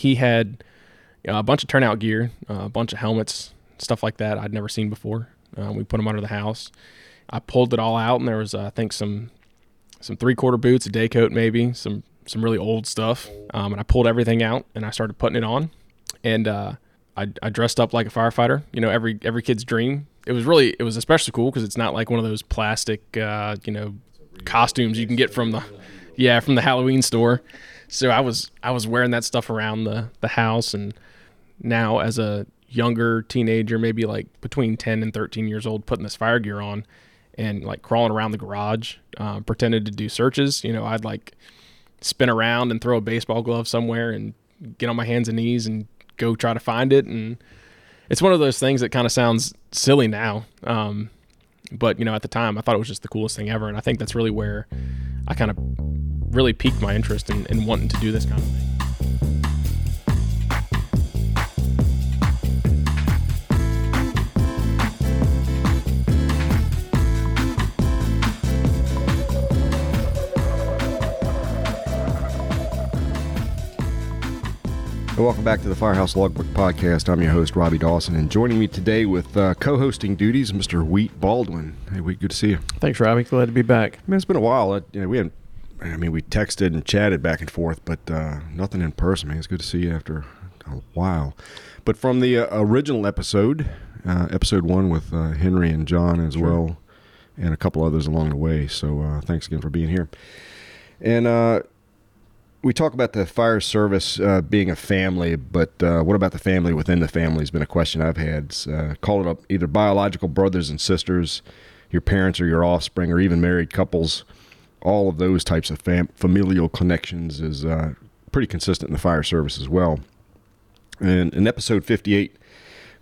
he had you know, a bunch of turnout gear, uh, a bunch of helmets, stuff like that I'd never seen before. Uh, we put them under the house. I pulled it all out, and there was uh, I think some some three quarter boots, a day coat maybe, some some really old stuff. Um, and I pulled everything out and I started putting it on. And uh, I, I dressed up like a firefighter. You know, every every kid's dream. It was really it was especially cool because it's not like one of those plastic uh, you know costumes you can get from the yeah from the Halloween store. So I was I was wearing that stuff around the the house and now as a younger teenager, maybe like between 10 and 13 years old, putting this fire gear on and like crawling around the garage, um, pretended to do searches. You know, I'd like spin around and throw a baseball glove somewhere and get on my hands and knees and go try to find it. And it's one of those things that kind of sounds silly now. Um, but you know, at the time, I thought it was just the coolest thing ever, and I think that's really where I kind of really piqued my interest in, in wanting to do this kind of thing. Welcome back to the Firehouse Logbook Podcast. I'm your host, Robbie Dawson, and joining me today with uh, co hosting duties, Mr. Weet Baldwin. Hey, Weet, good to see you. Thanks, Robbie. Glad to be back. Man, it's been a while. Uh, you know, we hadn't, I mean, we texted and chatted back and forth, but uh, nothing in person, man. It's good to see you after a while. But from the uh, original episode, uh, episode one with uh, Henry and John as sure. well, and a couple others along the way. So thanks again for being here. And we talk about the fire service uh, being a family, but uh, what about the family within the family has been a question I've had. Uh, call it up either biological brothers and sisters, your parents or your offspring, or even married couples. All of those types of fam- familial connections is uh, pretty consistent in the fire service as well. And in episode 58,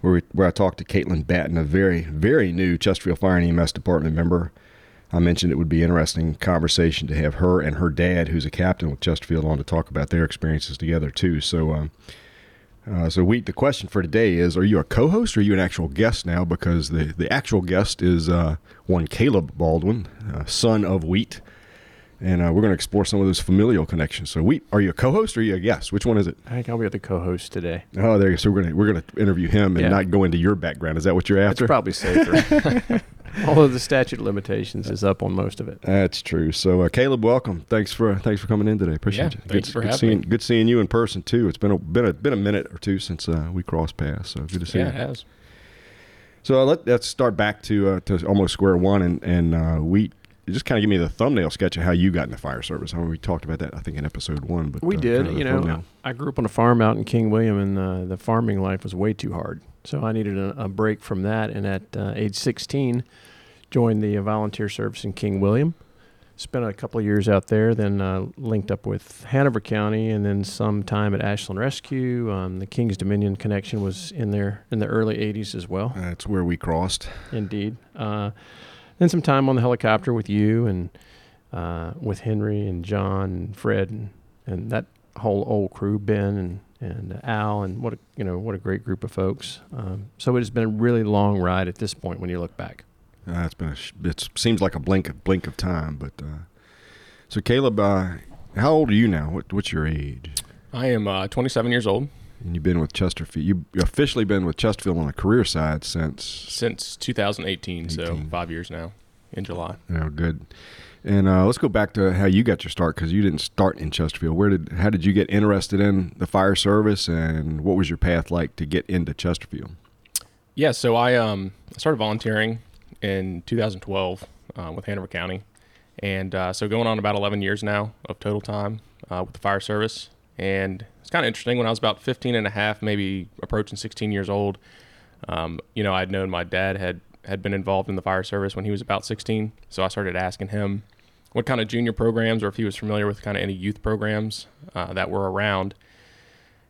where, we, where I talked to Caitlin Batten, a very, very new Chesterfield Fire and EMS department member, I mentioned it would be interesting conversation to have her and her dad, who's a captain with Chesterfield, on to talk about their experiences together too. So, um, uh, so we the question for today is: Are you a co-host or are you an actual guest now? Because the the actual guest is uh, one Caleb Baldwin, uh, son of Weet, and uh, we're going to explore some of those familial connections. So, Weet, are you a co-host or are you a guest? Which one is it? I think I'll be the co-host today. Oh, there you go. So we're gonna we're gonna interview him and yeah. not go into your background. Is that what you're after? That's probably safer. Although the statute of limitations is up on most of it. That's true. So, uh, Caleb, welcome. Thanks for thanks for coming in today. Appreciate yeah, you. Thanks good, for good having seeing, me. Good seeing you in person too. It's been a been a been a minute or two since uh, we crossed paths. So good to see yeah, you. Yeah, it has. So uh, let, us start back to uh, to almost square one, and and uh, we just kind of give me the thumbnail sketch of how you got in the fire service. I mean, we talked about that, I think, in episode one. But we uh, did. Kind of you know, I grew up on a farm out in King William, and uh, the farming life was way too hard. So I needed a, a break from that. And at uh, age 16, joined the volunteer service in King William. Spent a couple of years out there, then uh, linked up with Hanover County, and then some time at Ashland Rescue. Um, the Kings Dominion connection was in there in the early '80s as well. That's where we crossed. Indeed. Then some time on the helicopter with you and uh, with Henry and John and Fred and, and that whole old crew, Ben and and Al, and what a, you know what a great group of folks. Um, so it has been a really long ride at this point when you look back. Uh, it's been a, it seems like a blink of blink of time, but uh, so Caleb, uh, how old are you now? What, what's your age? I am uh, 27 years old. And you've been with Chesterfield. You've officially been with Chesterfield on the career side since since 2018, 18. so five years now in July. Oh, good. And uh, let's go back to how you got your start because you didn't start in Chesterfield. Where did how did you get interested in the fire service, and what was your path like to get into Chesterfield? Yeah, so I um I started volunteering in 2012 uh, with Hanover County. And uh, so going on about 11 years now of total time uh, with the fire service. And it's kind of interesting when I was about 15 and a half, maybe approaching 16 years old. Um, you know, I'd known my dad had, had been involved in the fire service when he was about 16. So I started asking him what kind of junior programs or if he was familiar with kind of any youth programs uh, that were around.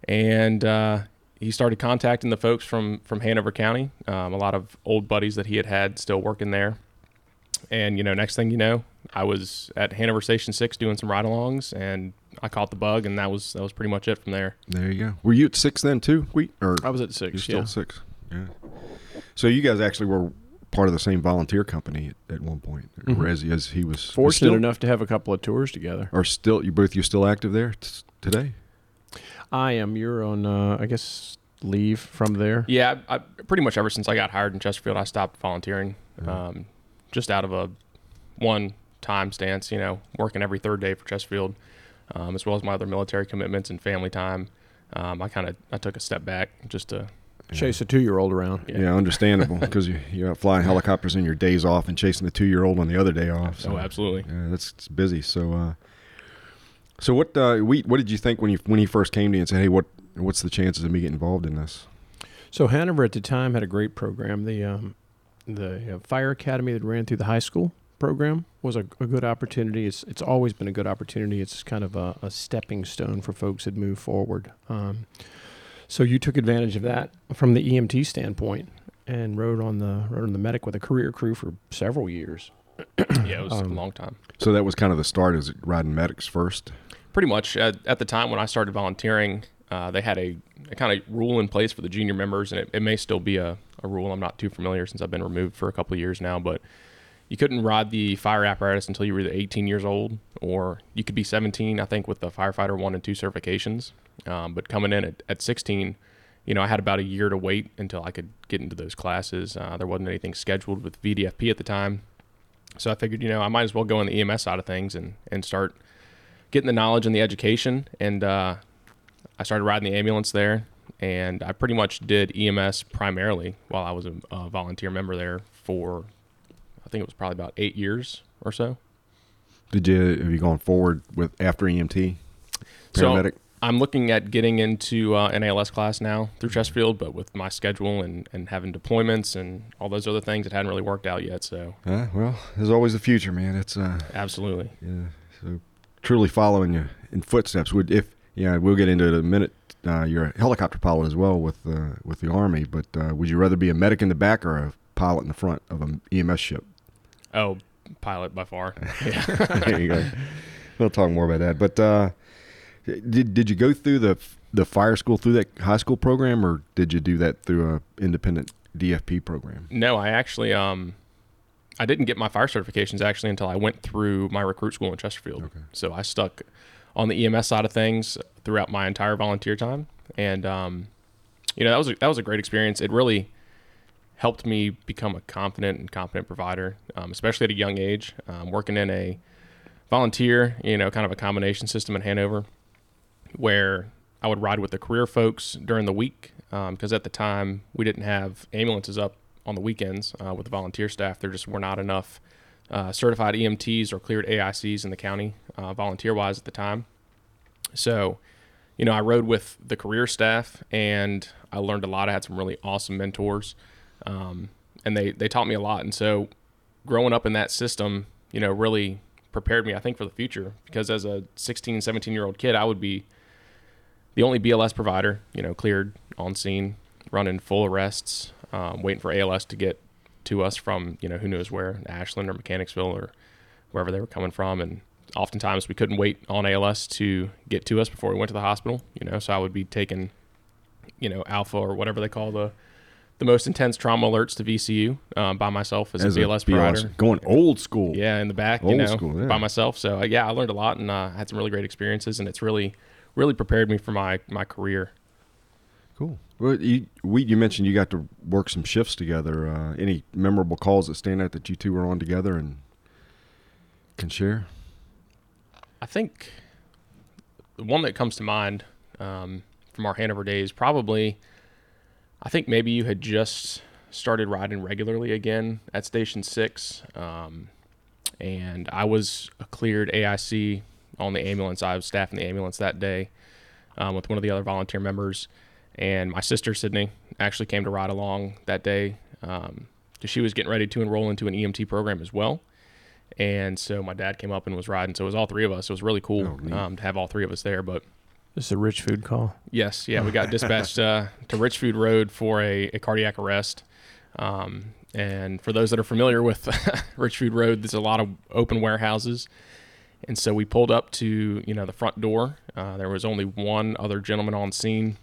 And uh, he started contacting the folks from from Hanover County, um, a lot of old buddies that he had had still working there. And you know, next thing you know, I was at Hanover Station Six doing some ride-alongs, and I caught the bug, and that was that was pretty much it from there. There you go. Were you at six then too? We or I was at 6 You're still yeah. six. Yeah. So you guys actually were part of the same volunteer company at, at one point, mm-hmm. as, as he was fortunate still, enough to have a couple of tours together. Are still you both you still active there t- today? I am. You're on, uh, I guess, leave from there. Yeah, I, I, pretty much ever since I got hired in Chesterfield, I stopped volunteering, um, just out of a one time stance. You know, working every third day for Chesterfield, um, as well as my other military commitments and family time. Um, I kind of I took a step back just to Chase a two year old around. Yeah. Yeah, understandable because you, you're out flying helicopters in your days off and chasing the two year old on the other day off. So, oh absolutely. yeah, that's it's busy. So, uh, so what? Uh, we what did you think when you when he first came to you and said, "Hey, what what's the chances of me getting involved in this?" So Hanover at the time had a great program. The um, the fire academy that ran through the high school program was a, a good opportunity. It's it's always been a good opportunity. It's kind of a, a stepping stone for folks that move forward. Um, so you took advantage of that from the EMT standpoint and rode on the rode on the medic with a career crew for several years. yeah, it was Um, a long time. So that was kind of the start. Is it riding medics first? Pretty much at, at the time when I started volunteering, uh, they had a, a kind of rule in place for the junior members, and it, it may still be a, a rule. I'm not too familiar since I've been removed for a couple of years now, but you couldn't ride the fire apparatus until you were either 18 years old or you could be 17, I think, with the firefighter one and two certifications. Um, but coming in at, at 16, you know, I had about a year to wait until I could get into those classes. Uh, there wasn't anything scheduled with VDFP at the time. So I figured, you know, I might as well go on the EMS side of things and, and start getting the knowledge and the education. And uh, I started riding the ambulance there. And I pretty much did EMS primarily while I was a, a volunteer member there for, I think it was probably about eight years or so. Did you have you gone forward with after EMT So- paramedic? I'm looking at getting into uh, an ALS class now through Chesterfield, but with my schedule and, and having deployments and all those other things, it hadn't really worked out yet. So, Uh, well, there's always the future, man. It's uh, absolutely. yeah. So truly following you in footsteps. Would if yeah, we'll get into it in a minute. Uh, you're a helicopter pilot as well with uh, with the army, but uh, would you rather be a medic in the back or a pilot in the front of an EMS ship? Oh, pilot by far. Yeah. there you go. We'll talk more about that. But uh, did did you go through the the fire school through that high school program, or did you do that through a independent DFP program? no, I actually, um, I didn't get my fire certifications actually until I went through my recruit school in Chesterfield. Okay. So I stuck on the EMS side of things throughout my entire volunteer time, and um, you know that was a, that was a great experience. It really helped me become a confident and competent provider, um, especially at a young age. Um, working in a volunteer, you know, kind of a combination system in Hanover, where I would ride with the career folks during the week because at the time we didn't have ambulances up on the weekends uh, with the volunteer staff. There just were not enough uh, certified EMTs or cleared AICs in the county, uh, volunteer wise at the time. So, you know, I rode with the career staff and I learned a lot. I had some really awesome mentors, um, and they they taught me a lot. And so, growing up in that system, you know, really prepared me, I think, for the future. Because as a 16, 17 year old kid, I would be the only BLS provider, you know, cleared on scene, running full arrests, um, waiting for ALS to get to us from, you know, who knows where, Ashland or Mechanicsville or wherever they were coming from. And oftentimes we couldn't wait on ALS to get to us before we went to the hospital, you know, so I would be taking, you know, alpha or whatever they call the, the most intense trauma alerts to VCU um, by myself as, a BLS provider. going old school. Yeah, in the back, you Old know, school, yeah. by myself. So uh, yeah, I learned a lot and uh, had some really great experiences, and it's really, really prepared me for my my career. Cool. Well, you we you mentioned you got to work some shifts together. Uh, any memorable calls that stand out that you two were on together and can share? I think the one that comes to mind um, from our Hanover days probably, I think maybe you had just started riding regularly again at Station Six, um, and I was a cleared AIC on the ambulance. I was staffing the ambulance that day um, with one of the other volunteer members, and my sister Sydney actually came to ride along that day because she was getting ready to enroll into an EMT program as well. And so my dad came up and was riding. So it was all three of us. It was really cool Oh, um, to have all three of us there. But This is a Richfood call. yes, yeah, we got dispatched uh, to Richfood Road for a, a cardiac arrest. Um, and for those that are familiar with Richfood Road, there's a lot of open warehouses. And so we pulled up to you know the front door. Uh, there was only one other gentleman on scene,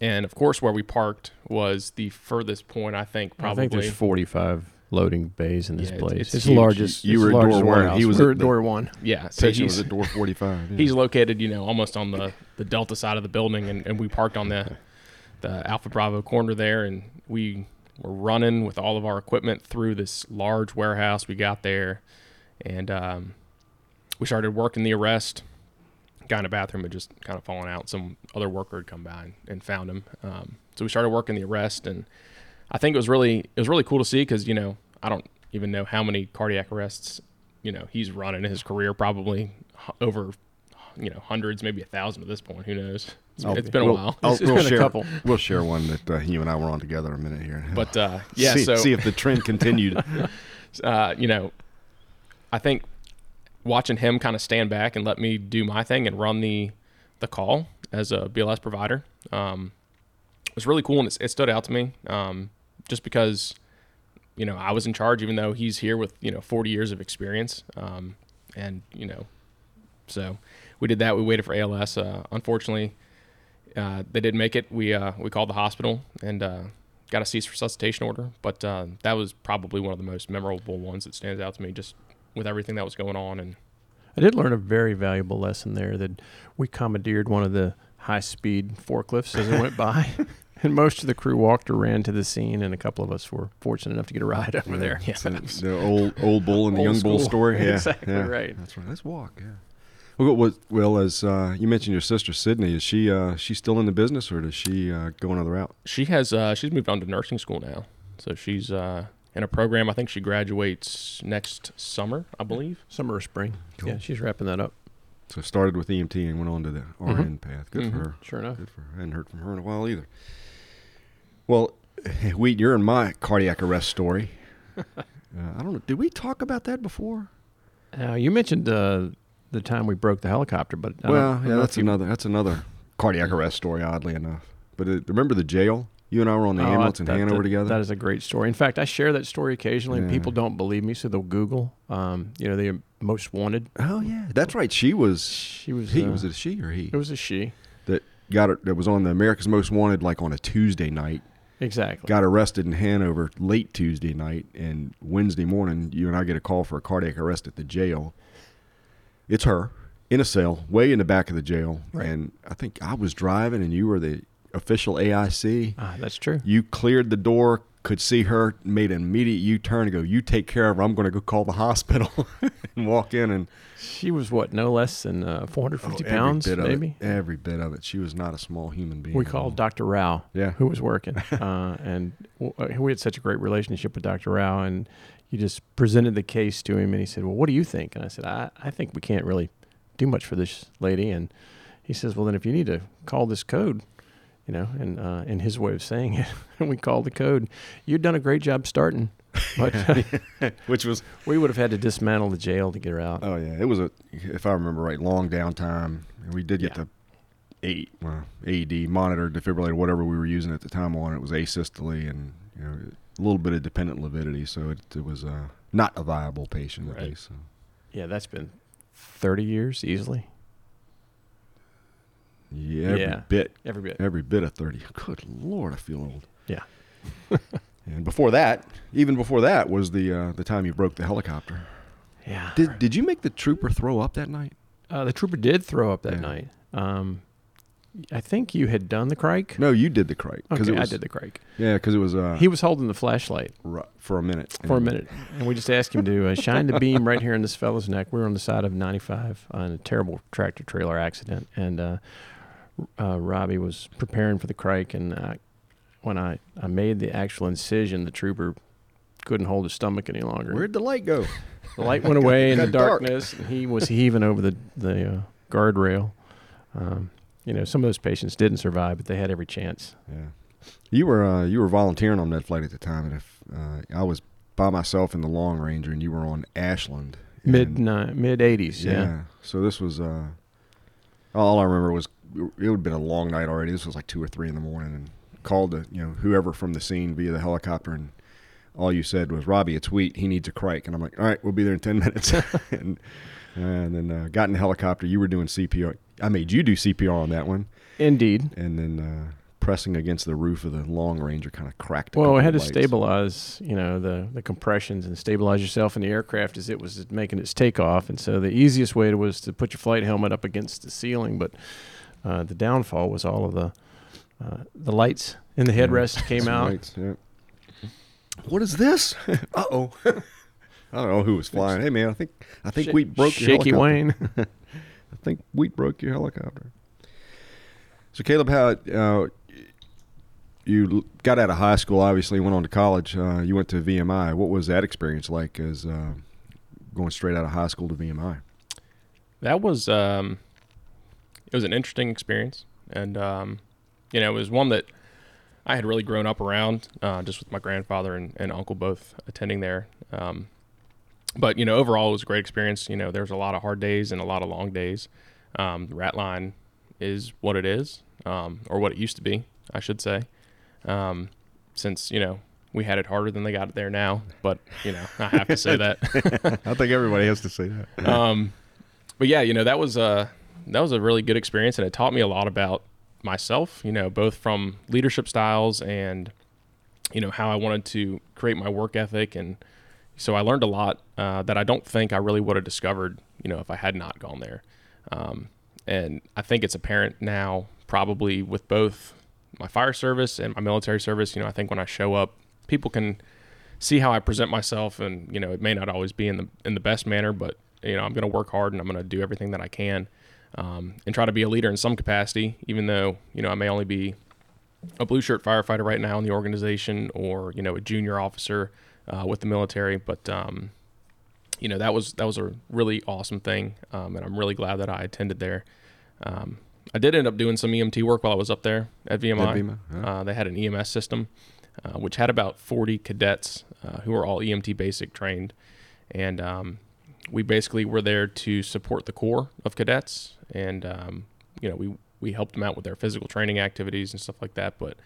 and of course where we parked was the furthest point. I think I probably think there's 45 loading bays in this Yeah, it's- place. it's It's, the huge. largest. You it's were the at largest door one, warehouse. he was We were at at the- door one. yeah. So Section he's was at door forty five. he's located you know almost on the the Delta side of the building, and, and we parked on the the Alpha Bravo corner there, and we were running with all of our equipment through this large warehouse. We got there, and um, we started working the arrest. Guy in the bathroom had just kind of fallen out. Some other worker had come by and, and found him. Um, so we started working the arrest, and I think it was really it was really cool to see because you know I don't even know how many cardiac arrests you know he's run in his career, probably over you know hundreds, maybe a thousand at this point. Who knows? It's, it's been a we'll- while. I'll- It's we'll been a share, couple. We'll share one that uh, you and I were on together a minute here. But uh, yeah, see, so see if the trend continued. uh, you know, I think watching him kind of stand back and let me do my thing and run the the call as a BLS provider. Um, was really cool and it, it stood out to me um, just because you know I was in charge even though he's here with you know 40 years of experience um, and you know so we did that we waited for ALS uh, unfortunately uh, they didn't make it. We uh, we called the hospital and uh, got a cease resuscitation order but uh, that was probably one of the most memorable ones that stands out to me just with everything that was going on and I did learn a very valuable lesson there that we commandeered one of the high speed forklifts as it went by. And most of the crew walked or ran to the scene, and a couple of us were fortunate enough to get a ride over there. Yeah. So the old old bull and the Old young bull story. Yeah, Exactly yeah. right. That's right. Let's walk. Yeah. Well, what, well, as uh, you mentioned, your sister Sydney is she uh, she still in the business, or does she uh, go another route? she has uh, she's moved on to nursing school now so she's uh, in a program I think she graduates next summer I believe Summer or spring. Cool. Yeah, she's wrapping that up. So started with EMT and went on to the RN path. Good for Mhm. her. Sure enough. Good for her. I hadn't heard from her in a while either. Well, Weet, you're in my cardiac arrest story. uh, I don't know. Did we talk about that before? Uh, you mentioned uh, the time we broke the helicopter, but I don't- I well, don't yeah, that's another that's another cardiac arrest story. Oddly enough, but uh, remember the jail? You and I were on the Oh, ambulance in that- Hanover that- together. That is a great story. In fact, I share that story occasionally, and Yeah. people don't believe me, so they'll Google. Um, you know, the most wanted. oh yeah, that's right. She was. She was. He uh, was it a she or he It was a she. that got it? That was on the America's Most Wanted, like on a Tuesday night. Exactly. got arrested in Hanover late Tuesday night, and Wednesday morning, you and I get a call for a cardiac arrest at the jail. It's her in a cell, way in the back of the jail, Right. and I think I was driving, and you were the official AIC. Ah, that's true. You cleared the door, could see her, made an immediate U-turn, and go, "You take care of her. I'm going to go call the hospital," and walk in and She was what, no less than uh, 450 Oh, pounds, of it, maybe. every bit of it. She was not a small human being. We called. Dr. Rao, Yeah. who was working, uh, and uh, we had such a great relationship with Dr. Rao. And you just presented the case to him, and he said, "Well, what do you think?" And I said, "I, I think we can't really do much for this lady." And he says, "Well, then if you need to call this code." You know, and uh, in his way of saying it, we called the code. You'd done a great job starting, but which was we would have had to dismantle the jail to get her out. Oh yeah, it was a if I remember right, long downtime. And we did get Yeah. the eight well, AED monitor, defibrillator, whatever we were using at the time on it was asystole and you know a little bit of dependent lividity, so it, it was uh, not a viable patient at Right. least. So. Yeah, that's been 30 years easily. Yeah, every Yeah. bit, Every bit. every bit of thirty. Good lord, I feel old. Yeah. And before that, even before that, was the uh, the time you broke the helicopter. Yeah. Did did you make the trooper throw up that night? Uh, the trooper did throw up that Yeah. night. Um, I think you had done the cric. No, you did the cric Okay, it was I did the cric. yeah because it was uh, He was holding the flashlight for a minute for a minute, and we just asked him to uh, shine the beam right here in this fellow's neck. We were on the side of 95 on a terrible tractor trailer accident, and uh, uh, Robbie was preparing for the cric, and uh, when I, I made the actual incision, the trooper couldn't hold his stomach any longer. Where'd the light go? The light went away in the dark. darkness, and he was heaving over the the uh, guardrail. Um, you know, some of those patients didn't survive, but they had every chance. Yeah, you were uh, you were volunteering on that flight at the time, and if uh, I was by myself in the LongRanger, and you were on Ashland, Mid mid eighties, yeah. So this was uh, all I remember was it would have been a long night already. This was like two or three in the morning, and called the you know whoever from the scene via the helicopter, and all you said was Robbie, it's Weet. He needs a cric, and I'm like, all right, we'll be there in ten minutes, and and then uh, got in the helicopter. You were doing CPR. I made you do CPR on that one, Indeed. and then. Uh, Pressing against the roof of the LongRanger kind of cracked. Well, I had to stabilize, you know, the the compressions and stabilize yourself in the aircraft as it was making its takeoff. And so the easiest way was to put your flight helmet up against the ceiling, but Uh, the downfall was all of the uh, the lights in the headrest came out. Lights, yeah. What is this? uh oh. I don't know who was flying. Hey man, I think I think Sh- Weet broke your Shaky helicopter. Wayne. I think Weet broke your helicopter. So Caleb, how uh, you got out of high school? Obviously, went on to college. Uh, you went to VMI. What was that experience like? As uh, going straight out of high school to VMI? That was um, it was an interesting experience, and um, you know, it was one that I had really grown up around, uh, just with my grandfather and, and uncle both attending there. Um, but you know, overall, it was a great experience. You know, there's a lot of hard days and a lot of long days. Um, the rat line is what it is, um, or what it used to be, I should say. Um, since you know we had it harder than they got it there now, but you know, I have to say that. I think everybody has to say that. um, but yeah, you know that was a that was a really good experience, and it taught me a lot about myself. You know, both from leadership styles and you know how I wanted to create my work ethic, and so I learned a lot uh, that I don't think I really would have discovered. You know, if I had not gone there, um, and I think it's apparent now, probably with both my fire service and my military service. You know, I think when I show up, people can see how I present myself, and you know, it may not always be in the in the best manner, but you know, I'm going to work hard and I'm going to do everything that I can, um, and try to be a leader in some capacity, even though you know I may only be a blue shirt firefighter right now in the organization, or you know, a junior officer uh, with the military. But um, you know, that was that was a really awesome thing, um, and I'm really glad that I attended there. Um, I did end up doing some EMT work while I was up there at VMI. At VMI, yeah. Uh, they had an EMS system, uh, which had about 40 cadets uh, who were all EMT basic trained, and um, we basically were there to support the Corps of cadets, and um, you know we we helped them out with their physical training activities and stuff like that. But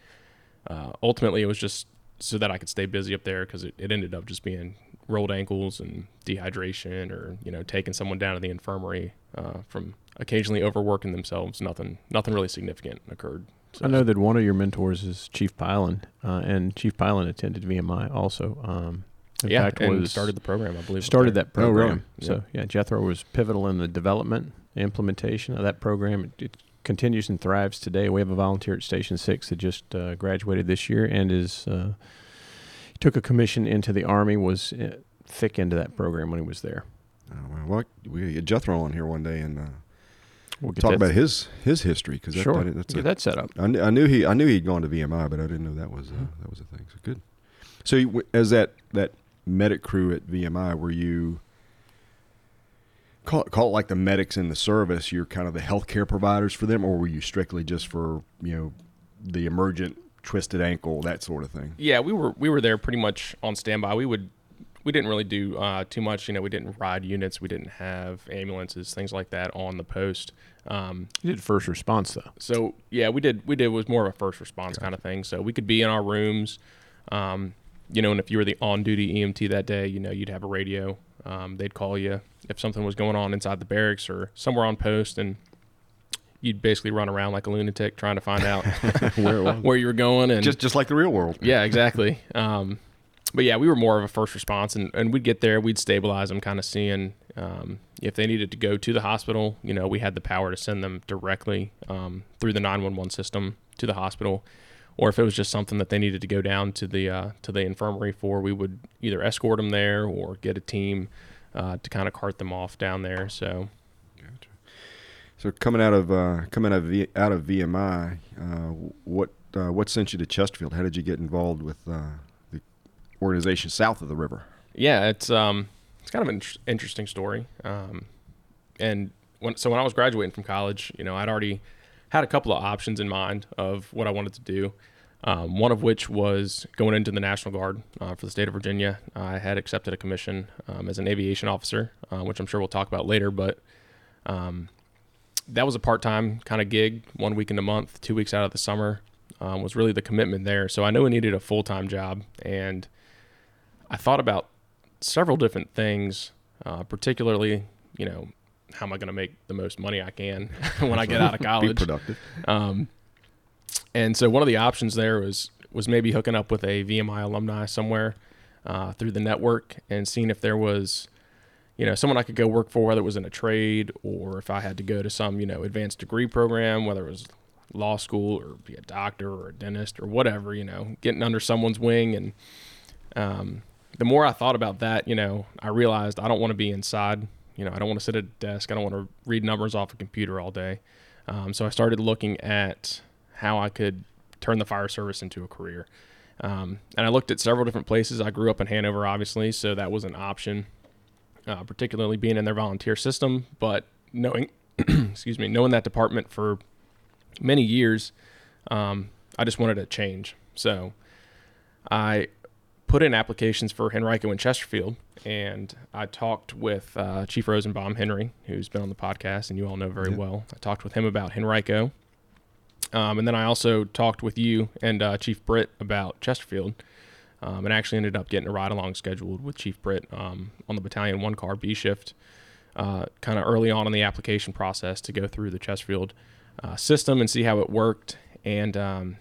uh, ultimately, it was just so that I could stay busy up there because it, it ended up just being rolled ankles and dehydration, or you know taking someone down to the infirmary uh, from occasionally overworking themselves. Nothing nothing really significant occurred. So, I know that one of your mentors is Chief Pylon, uh, and Chief Pylon attended VMI also. Um, in yeah, fact, and was started the program. I believe up started that program. Oh, really? So yeah, Jethro was pivotal in the development, implementation of that program. It, it continues and thrives today. We have a volunteer at Station Six that just uh, graduated this year and is uh, took a commission into the Army. Was uh, thick into that program when he was there. Oh, well, well, we gotta get Jethro on here one day and uh, We'll talk that- about his his history because that, sure. that, that's get a, that set up. I, knew, I knew he I knew he'd gone to VMI, but I didn't know that was uh, that was a thing. So good. So you, as that that medic crew at VMI, were you call it, call it like the medics in the service? You're kind of the healthcare providers for them, or were you strictly just for you know the emergent twisted ankle that sort of thing? Yeah, we were we were there pretty much on standby. We would we didn't really do uh, too much. You know, we didn't ride units. We didn't have ambulances, things like that on the post. Um, You did first response though. so yeah, we did we did was more of a first response kind of thing. So we could be in our rooms, um, you know, and if you were the on duty EMT that day, you know, you'd have a radio. Um, they'd call you if something was going on inside the barracks or somewhere on post, and you'd basically run around like a lunatic trying to find out Where where you were going and just just like the real world. yeah, exactly. Um, but yeah, we were more of a first response, and, and we'd get there, we'd stabilize them, kind of seeing um, if they needed to go to the hospital. You know, we had the power to send them directly um, through the 911 system to the hospital, or if it was just something that they needed to go down to the uh, to the infirmary for, we would either escort them there or get a team uh, to kind of cart them off down there. So So coming out of uh, coming out of, v, out of VMI, uh, what uh, what sent you to Chesterfield? How did you get involved with uh, the organization south of the river? yeah, it's um, it's kind of an in- interesting story. Um, and when so when I was graduating from college, you know, I'd already had a couple of options in mind of what I wanted to do. Um, one of which was going into the National Guard uh, for the state of Virginia. I had accepted a commission um, as an aviation officer, uh, which I'm sure we'll talk about later. But um, that was a part-time kind of gig, one week in a month, two weeks out of the summer. Um, was really the commitment there. So I knew I needed a full-time job, and I thought about several different things, uh, particularly, you know, how am I going to make the most money I can when I get out of college? Be productive. Um, and so one of the options there was was maybe hooking up with a VMI alumni somewhere uh, through the network and seeing if there was, you know, someone I could go work for, whether it was in a trade or if I had to go to some, you know, advanced degree program, whether it was law school or be a doctor or a dentist or whatever, you know, getting under someone's wing. And um, the more I thought about that, you know, I realized I don't want to be inside. You know, I don't want to sit at a desk. I don't want to read numbers off a computer all day. Um, so I started looking at how I could turn the fire service into a career. Um, and I looked at several different places. I grew up in Hanover, obviously, so that was an option uh, particularly being in their volunteer system. But knowing, excuse me, knowing that department for many years, um, I just wanted a change. So I put in applications for Henrico and Chesterfield, and I talked with uh, Chief Rosenbaum Henry, who's been on the podcast, and you all know very well. I talked with him about Henrico. Um, and then I also talked with you and uh, Chief Britt about Chesterfield um, and actually ended up getting a ride along scheduled with Chief Britt um, on the battalion one car B shift, uh, kind of early on in the application process to go through the Chesterfield uh, system and see how it worked. And um,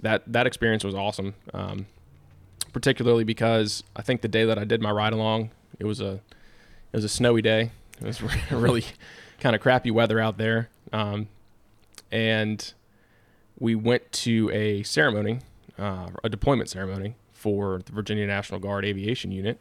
that that experience was awesome, um, particularly because I think the day that I did my ride along, it was a it was a snowy day. It was really kind of crappy weather out there, um, and we went to a ceremony, uh, a deployment ceremony for the Virginia National Guard Aviation Unit.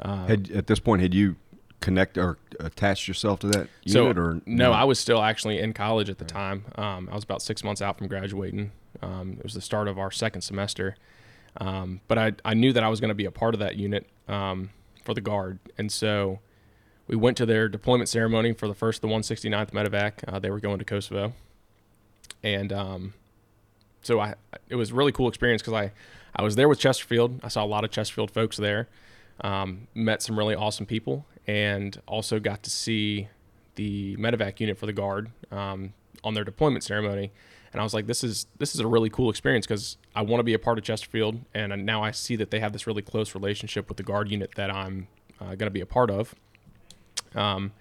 Uh, had at this point had you connect or attached yourself to that so, unit or no, no? I was still actually in college at the time. Um, I was about six months out from graduating. Um, it was the start of our second semester, um, but I I knew that I was going to be a part of that unit um, for the Guard, and so we went to their deployment ceremony for the first the 169th Medevac. Uh, they were going to Kosovo, and um, so I it was a really cool experience because I I was there with Chesterfield. I saw a lot of Chesterfield folks there. Um, met some really awesome people, and also got to see the medevac unit for the guard um, on their deployment ceremony. And I was like, this is this is a really cool experience because I want to be a part of Chesterfield, and now I see that they have this really close relationship with the guard unit that I'm uh, going to be a part of. Um,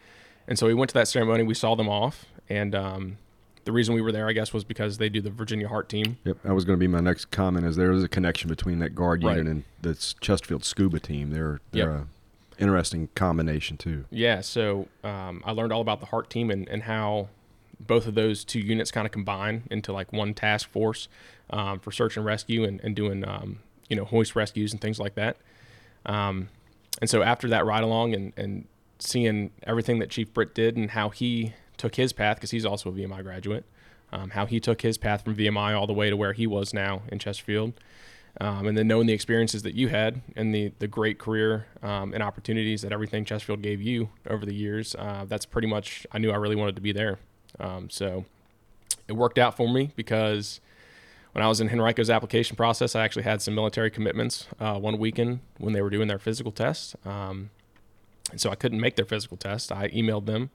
and so we went to that ceremony. We saw them off, and um, the reason we were there, I guess, was because they do the Virginia HART team. Yep, that was going to be my next comment. Is there is a connection between that guard unit and the Chesterfield Scuba team? They're they're yep. a interesting combination too. Yeah, so um, I learned all about the HART team and, and how both of those two units kind of combine into like one task force um, for search and rescue and, and doing um, you know hoist rescues and things like that. Um, and so after that ride along and, and seeing everything that Chief Britt did and how he took his path because he's also a VMI graduate. Um, how he took his path from VMI all the way to where he was now in Chesterfield. Um, and then knowing the experiences that you had and the, the great career um, and opportunities that everything Chesterfield gave you over the years, uh, that's pretty much, I knew I really wanted to be there. Um, so it worked out for me because when I was in Henrico's application process, I actually had some military commitments uh, one weekend when they were doing their physical test. Um, and so I couldn't make their physical test. I emailed them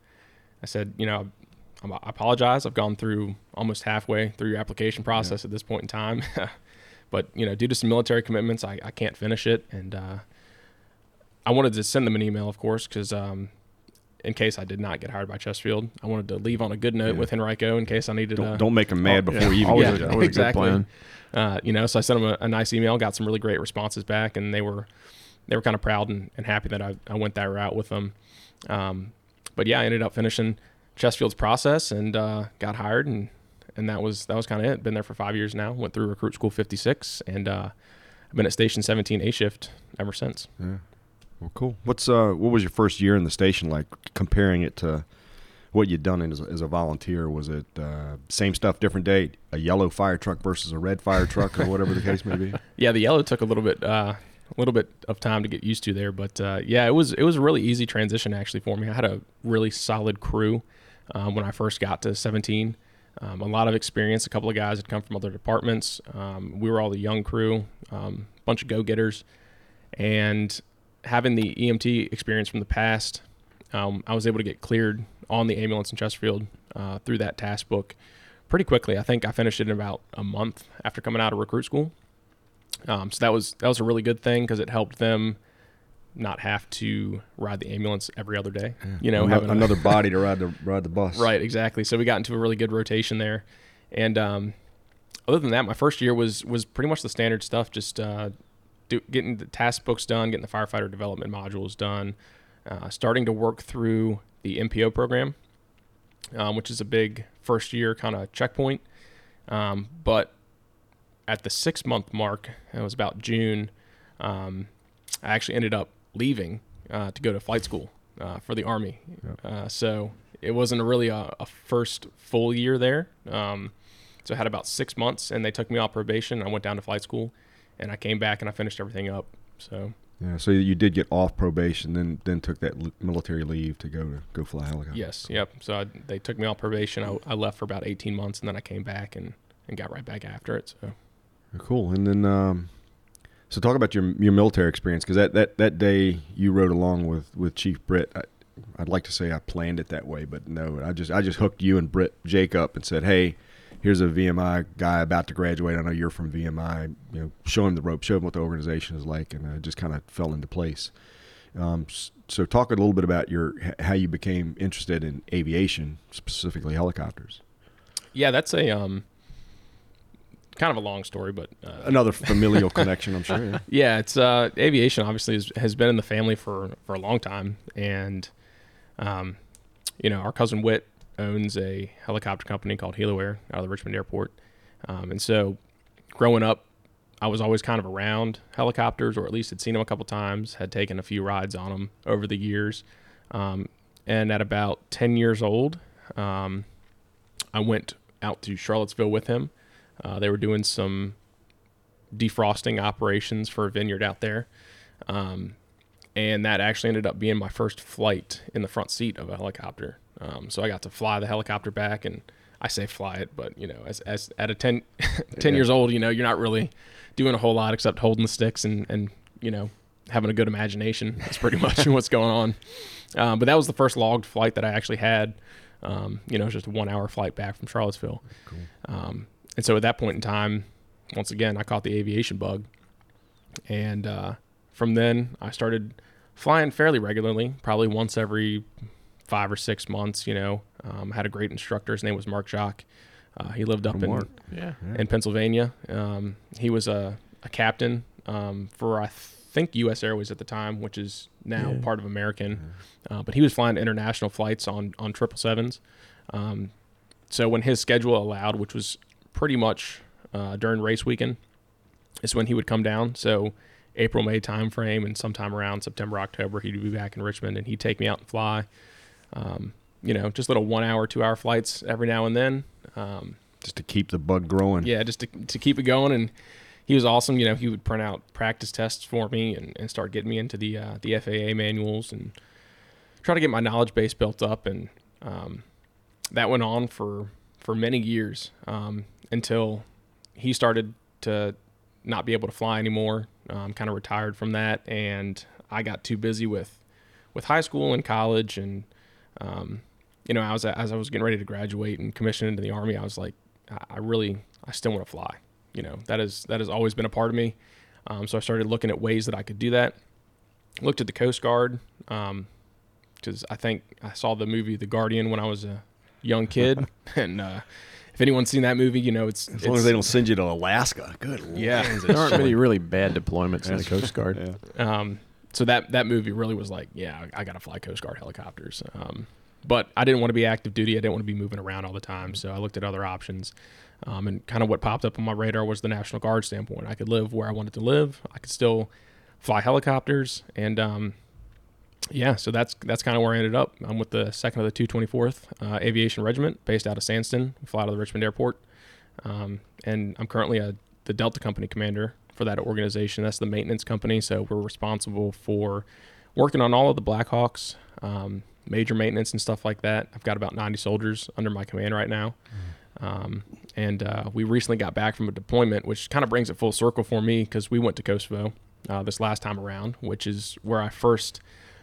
I said, you know, I apologize. I've gone through almost halfway through your application process yeah. at this point in time. but, you know, due to some military commitments, I, I can't finish it. And uh, I wanted to send them an email, of course, because um, in case I did not get hired by Chesterfield, I wanted to leave on a good note yeah. with Henrico in case I needed don't, to. Don't make them mad oh, before yeah. you even get yeah, exactly. Uh, you know, so I sent them a, a, nice email, got some really great responses back, and they were they were kind of proud and, and happy that I, I went that route with them. Um, but yeah, I ended up finishing Chesterfield's process and uh, got hired, and and that was that was kind of it. Been there for five years now. Went through recruit school 56, and uh, I've been at station 17 A shift ever since. Yeah. Well, cool. What's uh what was your first year in the station like? Comparing it to what you'd done as a, as a volunteer, was it uh, same stuff, different day? A yellow fire truck versus a red fire truck, or whatever the case may be. Yeah, the yellow took a little bit. Uh, a little bit of time to get used to there. But uh, yeah, it was it was a really easy transition actually for me. I had a really solid crew um, when I first got to 17. Um, a lot of experience. A couple of guys had come from other departments. Um, we were all the young crew, a um, bunch of go getters, and having the EMT experience from the past, um, I was able to get cleared on the ambulance in Chesterfield uh, through that task book pretty quickly. I think I finished it in about a month after coming out of recruit school. Um, so that was that was a really good thing because it helped them not have to ride the ambulance every other day. Yeah. You know, another, another body to ride the ride the bus. Right, exactly. So we got into a really good rotation there, and um, other than that, my first year was was pretty much the standard stuff. Just uh, do, getting the task books done, getting the firefighter development modules done, uh, starting to work through the MPO program, um, which is a big first year kind of checkpoint. Um, but at the six month mark, it was about June, um, I actually ended up leaving uh, to go to flight school uh, for the Army. Uh, so it wasn't a really a, a first full year there. Um, so I had about six months, and they took me off probation. I went down to flight school, and I came back and I finished everything up. So Yeah, so you did get off probation, then then took that l- military leave to go to go fly helicopter. yes, yep. So I, they took me off probation. I, I left for about 18 months, and then I came back and, and got right back after it. So Cool. And then, um, so talk about your your military experience because that, that, that day you rode along with, with Chief Britt. I, I'd like to say I planned it that way, but no, I just I just hooked you and Britt Jake up and said, "Hey, here's a VMI guy about to graduate. I know you're from VMI. You know, show him the rope, show him what the organization is like," and uh, it just kind of fell into place. Um, so, talk a little bit about your how you became interested in aviation, specifically helicopters. yeah, that's a um, kind of a long story, but uh, Another familial connection, I'm sure. Yeah. Yeah, it's uh, aviation. Obviously, is, has been in the family for for a long time, and um, you know, our cousin Whit owns a helicopter company called Heliware out of the Richmond Airport, um, and so growing up, I was always kind of around helicopters, or at least had seen them a couple times. Had taken a few rides on them over the years, um, and at about ten years old, um, I went out to Charlottesville with him. Uh, they were doing some defrosting operations for a vineyard out there. Um, and that actually ended up being my first flight in the front seat of a helicopter. Um, so I got to fly the helicopter back, and I say fly it, but you know, as, as at a 10, 10 Yeah. years old, you know, you're not really doing a whole lot except holding the sticks and, and you know, having a good imagination. That's pretty much what's going on. Um, but that was the first logged flight that I actually had. Um, you know, it was just a one hour flight back from Charlottesville. Cool. Um, and so at that point in time, once again, I caught the aviation bug. And uh, from then, I started flying fairly regularly, probably once every five or six months. You know, um, had a great instructor. His name was Mark Jock. Uh, he lived up in, Mark. Yeah. Yeah. in Pennsylvania. Um, he was a, a captain um, for, I think, U.S. Airways at the time, which is now Yeah. part of American. Uh, but he was flying international flights on on triple sevens. Um, so when his schedule allowed, which was pretty much uh, during race weekend, is when he would come down. So April May time frame, and sometime around September October, he'd be back in Richmond, and he'd take me out and fly. Um, you know, just little one hour, two hour flights every now and then. Um, Just to keep the bug growing. yeah, just to, to keep it going. And he was awesome. You know, he would print out practice tests for me and, and start getting me into the uh, the FAA manuals and try to get my knowledge base built up. And um, that went on for for many years um, until he started to not be able to fly anymore. Um, kind of retired from that, and I got too busy with with high school and college and um, you know, I was as I was getting ready to graduate and commission into the army, I was like, I I really, I still want to fly. You know, that is that has always been a part of me. Um, so I started looking at ways that I could do that. Looked at the Coast Guard because I think I saw the movie The Guardian when I was a young kid, and uh, if anyone's seen that movie, you know it's As long as they don't send you to Alaska. Good. Yeah. There aren't it's- many really bad deployments in the Coast Guard. Yeah. um, so that that movie really was like, yeah, I, I got to fly Coast Guard helicopters. Um, but I didn't want to be active duty. I didn't want to be moving around all the time. So I looked at other options. Um, and kind of what popped up on my radar was the National Guard standpoint. I could live where I wanted to live. I could still fly helicopters, and um, yeah, so that's that's kind of where I ended up. I'm with the second of the 224th uh, Aviation Regiment, based out of Sandston. We fly out of the Richmond Airport, um, and I'm currently a the Delta Company commander for that organization. That's the maintenance company, so we're responsible for working on all of the Blackhawks, um, major maintenance and stuff like that. I've got about 90 soldiers under my command right now. Um, and uh, we recently got back from a deployment, which kind of brings it full circle for me because we went to Kosovo uh, this last time around, which is where I first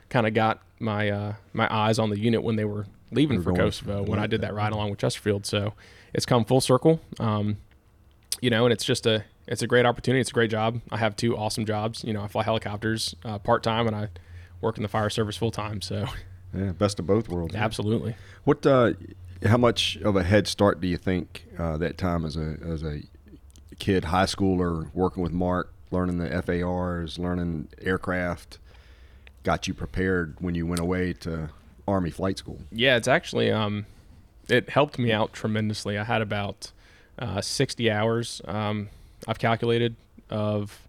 kind of got my uh, my eyes on the unit when they were leaving We're for Kosovo when I did that ride along with Chesterfield. So it's come full circle, um, you know, and it's just a it's a great opportunity. It's a great job. I have two awesome jobs. You know, I fly helicopters uh, part time and I work in the fire service full time. So Yeah, best of both worlds. absolutely. What? Uh, how much of a head start do you think uh, that time as a as a kid, high schooler, working with Mark, learning the FARs, learning aircraft? got you prepared when you went away to Army flight school? Yeah, it's actually um, it helped me out tremendously. I had about uh, 60 hours um, I've calculated of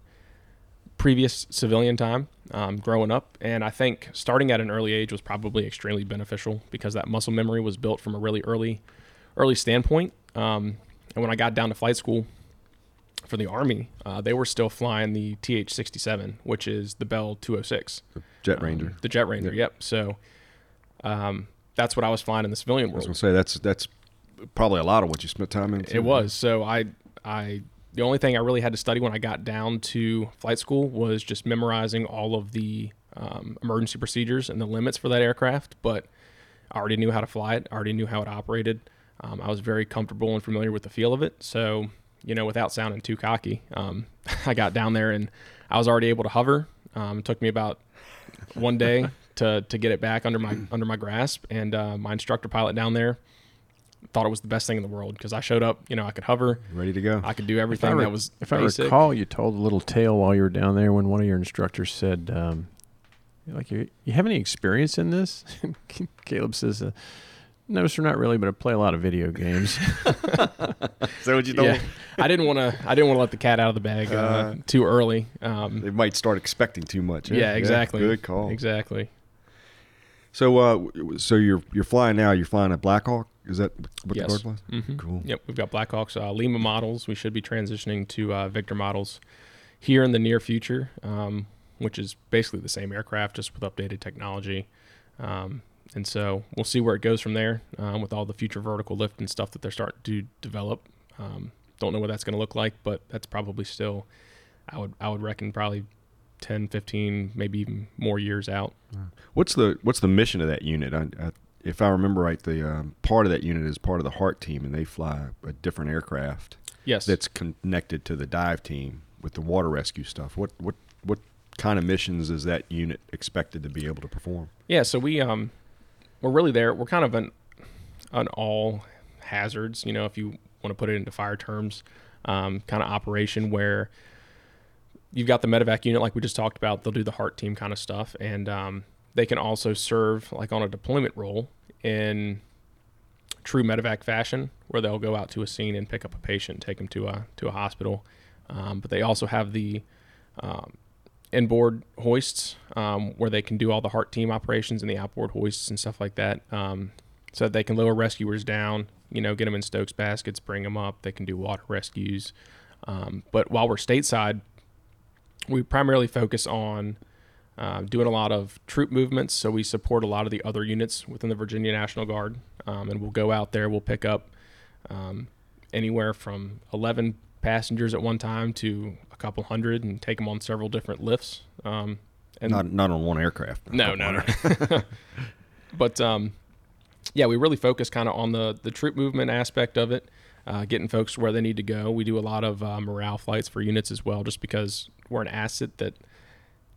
previous civilian time um, growing up, and I think starting at an early age was probably extremely beneficial because that muscle memory was built from a really early early standpoint. Um, and when I got down to flight school for the Army, uh, they were still flying the TH 67, which is the Bell 206. The Jet Um, Ranger. the JetRanger, yep. So um, that's what I was flying in the civilian world. I was gonna say that's that's probably a lot of what you spent time in. It was. So I, I, the only thing I really had to study when I got down to flight school was just memorizing all of the um, emergency procedures and the limits for that aircraft. But I already knew how to fly it. I already knew how it operated. Um, I was very comfortable and familiar with the feel of it. So, you know, without sounding too cocky, um, I got down there and I was already able to hover. Um, it took me about one day to, to get it back under my under my grasp, and uh, my instructor pilot down there thought it was the best thing in the world because I showed up. You know, I could hover, ready to go. I could do If I, everything re- that was if basic. I recall, you told a little tale while you were down there when one of your instructors said, um, "Like you, you have any experience in this?" Caleb says, uh, "No, sir, not really, but I play a lot of video games." Is that what you yeah, I didn't want to. I didn't want to let the cat out of the bag uh, Uh, too early. Um, They might start expecting too much. yeah, exactly. Good call. Exactly. So, uh, so you're you're flying now. You're flying a Blackhawk. Is that what Yes. the card was? hmm Cool. Yep, we've got Blackhawks, uh, Lima models. We should be transitioning to uh, Victor models here in the near future, um, which is basically the same aircraft, just with updated technology. Um, and so we'll see where it goes from there um, with all the future vertical lift and stuff that they're starting to develop. Um, don't know what that's going to look like, but that's probably still, I would I would reckon probably 10, 15, maybe even more years out. What's the what's the mission of that unit? I, I, if I remember right, the um, part of that unit is part of the HART team, and they fly a different aircraft Yes. that's connected to the dive team with the water rescue stuff. What what what kind of missions is that unit expected to be able to perform? Yeah, so we um we're really there. We're kind of an an all hazards, you know, if you want to put it into fire terms, um, kind of operation where you've got the medevac unit like we just talked about. They'll do the HART team kind of stuff, and um, they can also serve like on a deployment role in true medevac fashion, where they'll go out to a scene and pick up a patient, take them to a to a hospital. Um, but they also have the um, inboard hoists um, where they can do all the HART team operations and the outboard hoists and stuff like that. Um, so that they can lower rescuers down, you know, get them in Stokes baskets, bring them up. They can do water rescues. Um, but while we're stateside, we primarily focus on uh, doing a lot of troop movements. So we support a lot of the other units within the Virginia National Guard. Um, and we'll go out there, we'll pick up um, anywhere from 11 passengers at one time to a couple hundred and take them on several different lifts. Um, and not not on one aircraft. no, no, no. but um, yeah, we really focus kind of on the the troop movement aspect of it, uh, getting folks where they need to go. We do a lot of uh, morale flights for units as well, just because we're an asset that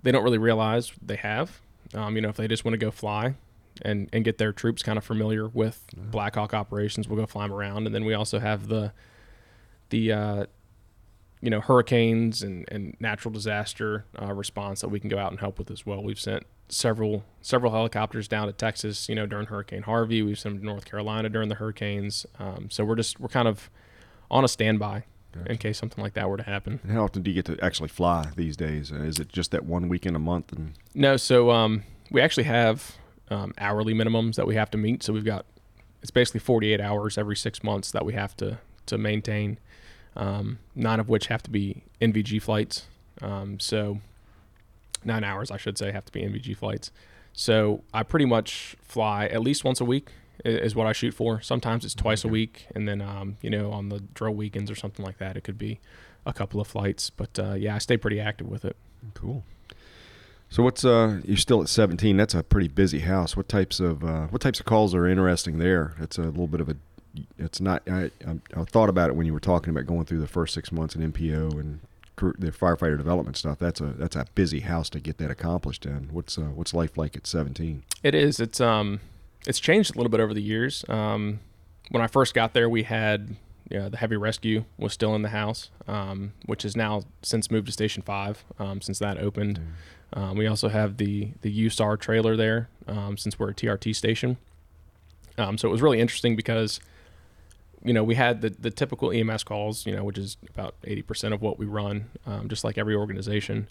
they don't really realize they have. Um, you know, if they just want to go fly and and get their troops kind of familiar with Black Hawk operations, we'll go fly them around, and then we also have the the uh, you know hurricanes and, and natural disaster uh, response that we can go out and help with as well. We've sent several several helicopters down to Texas, you know, during Hurricane Harvey. We've sent them to North Carolina during the hurricanes. Um, so we're just we're kind of on a standby in case something like that were to happen. And how often do you get to actually fly these days? Uh, is it just that one weekend a month? And No, so um, we actually have um, hourly minimums that we have to meet. So we've got it's basically 48 hours every six months that we have to to maintain. Um, nine of which have to be NVG flights. Um, so nine hours, I should say, have to be NVG flights. So I pretty much fly at least once a week is what I shoot for. Sometimes it's twice a week, and then um, you know on the drill weekends or something like that, it could be a couple of flights. But uh, yeah, I stay pretty active with it. cool. So what's uh? You're still at 17. That's a pretty busy house. What types of uh, what types of calls are interesting there? It's a little bit of a. It's not. I, I, I thought about it when you were talking about going through the first six months in MPO and the firefighter development stuff. That's a that's a busy house to get that accomplished in. What's uh, what's life like at 17? It is. It's um, it's changed a little bit over the years. Um, when I first got there, we had the heavy rescue was still in the house, um, which has now since moved to Station Five um, since that opened. Um, we also have the the USAR trailer there um, since we're a TRT station. Um, so it was really interesting because you know, we had the, the typical EMS calls, you know, which is about 80% of what we run, um, just like every organization.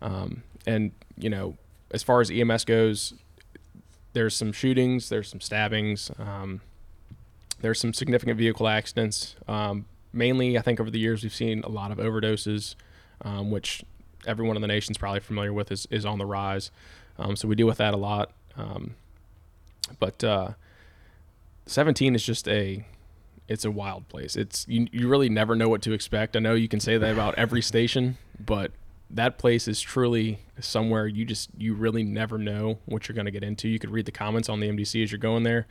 Um, and, you know, as far as EMS goes, there's some shootings, there's some stabbings, um, there's some significant vehicle accidents. Um, mainly, I think over the years, we've seen a lot of overdoses, um, which everyone in the nation's probably familiar with is, is on the rise. Um, so we deal with that a lot. but uh, 17 is just a it's a wild place. It's you, you really never know what to expect. I know you can say that about every station, but that place is truly somewhere you just you really never know what you're going to get into. You could read the comments on the MDC as you're going there.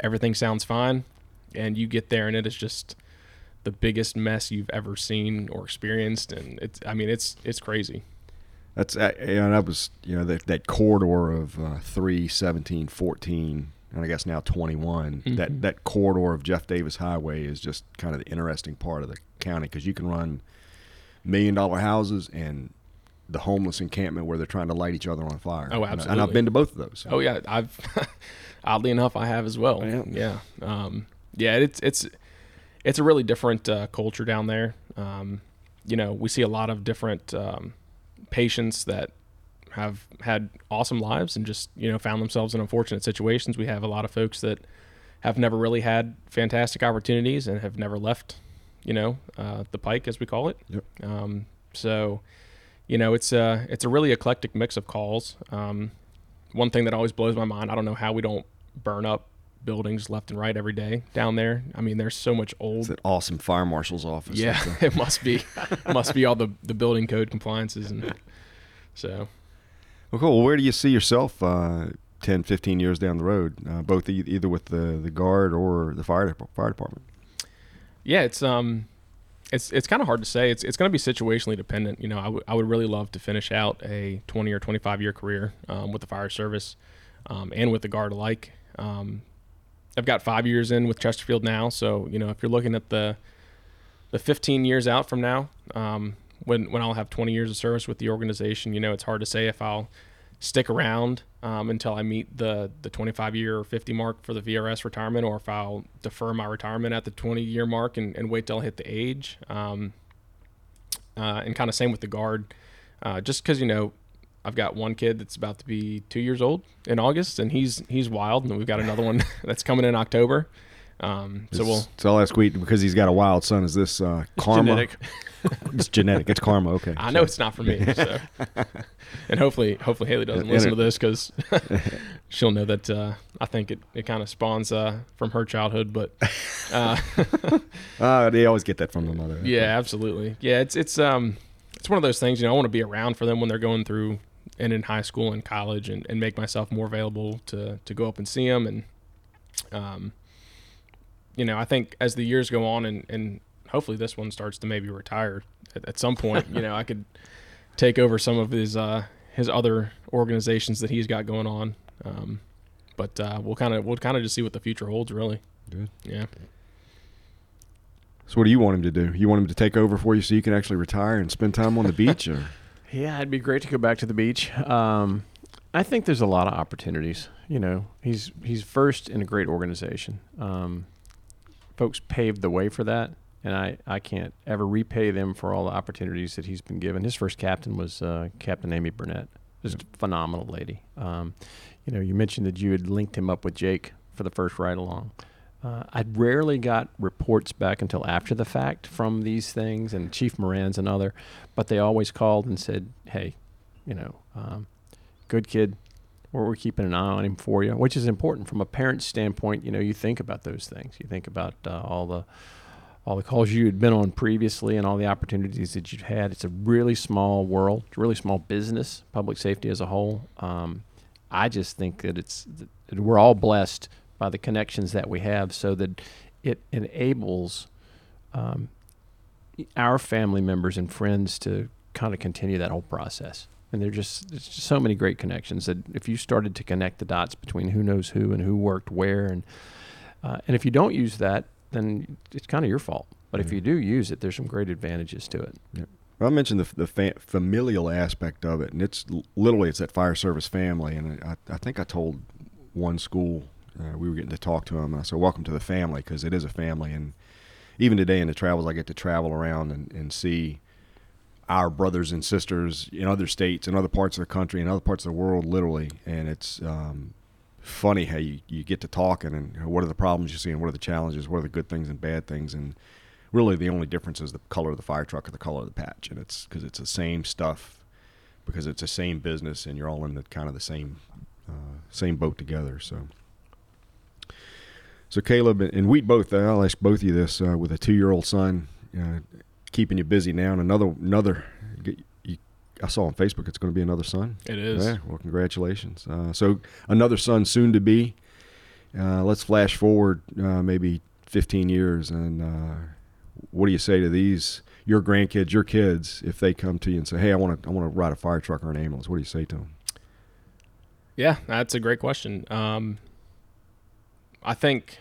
Everything sounds fine, and you get there and it is just the biggest mess you've ever seen or experienced and it's I mean it's it's crazy. That's uh, you know that was you know that that corridor of uh, 3 17 14 and I guess now 21. Mm-hmm. That that corridor of Jeff Davis Highway is just kind of the interesting part of the county because you can run million dollar houses and the homeless encampment where they're trying to light each other on fire. Oh, absolutely. And, I've been to both of those. Oh yeah, I've oddly enough I have as well. Yeah, yeah, um, yeah. It's it's it's a really different uh, culture down there. Um, you know, we see a lot of different um, patients that have had awesome lives and just you know found themselves in unfortunate situations. We have a lot of folks that have never really had fantastic opportunities and have never left, you know, uh, the pike as we call it. Yep. Um, so, you know, it's a it's a really eclectic mix of calls. Um, one thing that always blows my mind, I don't know how we don't burn up buildings left and right every day down there. I mean, there's so much old. It's that awesome fire marshal's office. Yeah, it must be. must be all the the building code compliances and so. Well, cool. Well, where do you see yourself uh, 10, 15 years down the road, uh, both e- either with the, the guard or the fire fire department? Yeah, it's um, it's it's kind of hard to say. It's it's going to be situationally dependent. You know, I, w- I would really love to finish out a 20 or 25 year career um, with the fire service um, and with the guard alike. Um, I've got five years in with Chesterfield now, so you know if you're looking at the the 15 years out from now, um, when when I'll have 20 years of service with the organization. You know, it's hard to say if I'll stick around um, until I meet the the 25 year or 50 mark for the VRS retirement, or if I'll defer my retirement at the 20 year mark and, and wait till I hit the age. Um, uh, and kind of same with the guard, uh, just because you know I've got one kid that's about to be two years old in August, and he's he's wild, and we've got another one that's coming in October. Um, so we'll. So I'll ask Weet because he's got a wild son. Is this uh, karma? Genetic. it's genetic. It's karma. Okay. I know it's not for me. So. and hopefully, hopefully Haley doesn't listen to this because she'll know that uh, I think it, it kind of spawns uh, from her childhood. But uh, uh, they always get that from the mother. Yeah, absolutely. Yeah, it's it's um it's one of those things. You know, I want to be around for them when they're going through and in high school and college, and, and make myself more available to to go up and see them and um you know, I think as the years go on and, and hopefully this one starts to maybe retire at, at some point, you know, I could take over some of his, uh, his other organizations that he's got going on. Um, but, uh, we'll kind of, we'll kind of just see what the future holds really. Good. Yeah. So what do you want him to do? You want him to take over for you so you can actually retire and spend time on the beach or? Yeah, it'd be great to go back to the beach. Um, I think there's a lot of opportunities. You know, he's he's first in a great organization. Um, folks paved the way for that, and I, I can't ever repay them for all the opportunities that he's been given. His first captain was uh, Captain Amy Burnett, just a phenomenal lady. Um, you know, you mentioned that you had linked him up with Jake for the first ride along. Uh, I rarely got reports back until after the fact from these things, and Chief Moran's another, but they always called and said, "Hey, you know, um, good kid, we're keeping an eye on him for you, which is important from a parent's standpoint. You know, you think about those things. You think about uh, all the all the calls you had been on previously and all the opportunities that you've had. It's a really small world. It's a really small business, public safety as a whole. Um, I just think that it's that we're all blessed by the connections that we have, so that it enables um, our family members and friends to kind of continue that whole process and there's just there's just so many great connections that if you started to connect the dots between who knows who and who worked where and uh, and if you don't use that then it's kind of your fault. But if you do use it, there's some great advantages to it. Well, I mentioned the, the fa- familial aspect of it, and it's literally it's that fire service family. And I, I think I told one school uh, we were getting to talk to them, and I said, "Welcome to the family," because it is a family. And even today in the travels, I get to travel around and, and see our brothers and sisters in other states, in other parts of the country, in other parts of the world, literally. And it's um, funny how you, you get to talking and what are the problems you see and what are the challenges, what are the good things and bad things, and really the only difference is the color of the fire truck or the color of the patch, and it's because it's the same stuff, because it's the same business, and you're all in the kind of the same uh, same boat together. So, so Caleb and we both, I'll ask both of you this uh, with a two year old son, uh, keeping you busy now, and another another. You, I saw on Facebook it's going to be another son. It is. Yeah, well, congratulations. Uh, so another son soon to be. Uh, let's flash forward uh, maybe 15 years, and uh, what do you say to these your grandkids, your kids, if they come to you and say, "Hey, I want to, I want to ride a fire truck or an ambulance"? What do you say to them? Yeah, that's a great question. Um, I think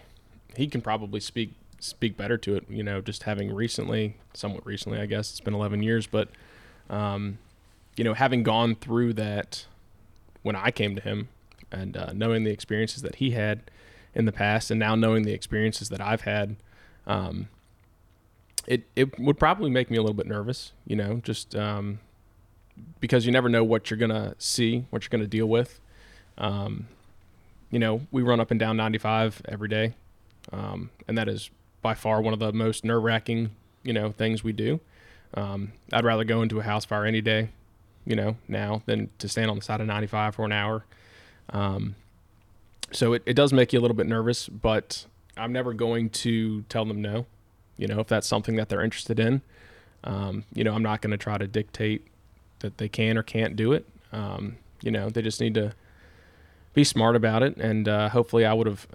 he can probably speak speak better to it. You know, just having recently, somewhat recently, I guess it's been 11 years, but um, you know, having gone through that when I came to him and uh, knowing the experiences that he had in the past, and now knowing the experiences that I've had, um, it it would probably make me a little bit nervous. You know, just um, because you never know what you're gonna see, what you're gonna deal with. Um, you know, we run up and down 95 every day, um, and that is by far one of the most nerve wracking, you know, things we do. Um, I'd rather go into a house fire any day, you know, now than to stand on the side of 95 for an hour. Um, so it, it does make you a little bit nervous, but I'm never going to tell them no. You know, if that's something that they're interested in, um, you know, I'm not going to try to dictate that they can or can't do it. Um, you know, they just need to be smart about it, and uh, hopefully, I would have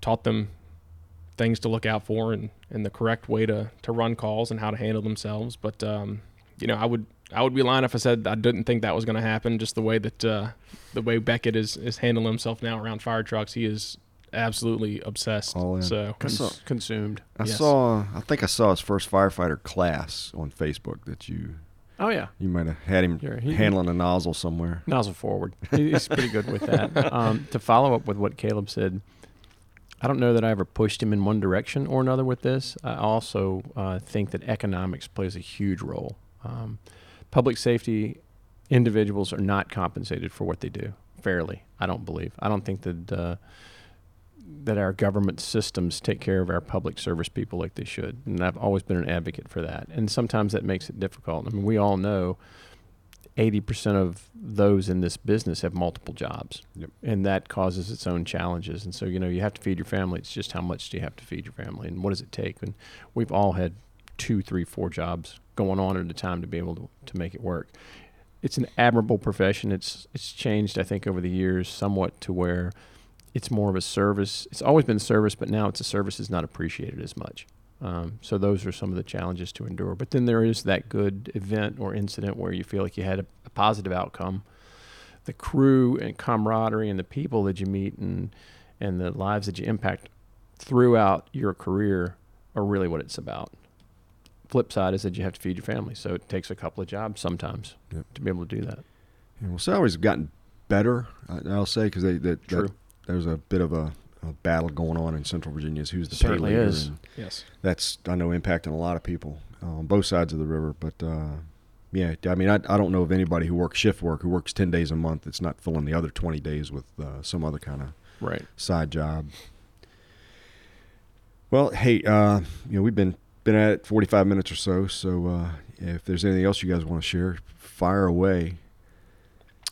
taught them things to look out for and, and the correct way to, to run calls and how to handle themselves. But um, you know, I would I would be lying if I said I didn't think that was going to happen. Just the way that uh, the way Beckett is is handling himself now around fire trucks, he is absolutely obsessed. All in. So Cons- saw- consumed. I Yes. saw, I think I saw his first firefighter class on Facebook that you Oh yeah, you might have had him Yeah, he- handling a nozzle somewhere. nozzle forward. He's pretty good with that. Um, to follow up with what Caleb said, I don't know that I ever pushed him in one direction or another with this. I also uh, think that economics plays a huge role. Um, public safety individuals are not compensated for what they do fairly. I don't believe. I don't think that uh, that our government systems take care of our public service people like they should, and I've always been an advocate for that. And sometimes that makes it difficult. I mean, we all know. 80% of those in this business have multiple jobs. Yep. And that causes its own challenges. And so, you know, you have to feed your family. It's just how much do you have to feed your family and what does it take? And we've all had two, three, four jobs going on at a time to be able to, to make it work. It's an admirable profession. It's it's changed, I think, over the years somewhat to where it's more of a service. It's always been service, but now it's a service is not appreciated as much. Um, so those are some of the challenges to endure. But then there is that good event or incident where you feel like you had a, a positive outcome. The crew and camaraderie and the people that you meet and and the lives that you impact throughout your career are really what it's about. Flip side is that you have to feed your family, so it takes a couple of jobs sometimes Yep. to be able to do that. Yeah, well, salaries have gotten better, I- I'll say, because they that, that there's a bit of a battle going on in Central Virginia is who's the Certainly pay leader. is. yes, that's I know impacting a lot of people uh, on both sides of the river. But uh, yeah, I mean, I, I don't know of anybody who works shift work who works ten days a month that's not filling the other twenty days with uh, some other kind of Right. side job. Well, hey, uh, you know we've been been at it forty five minutes or so. So uh, if there's anything else you guys want to share, fire away.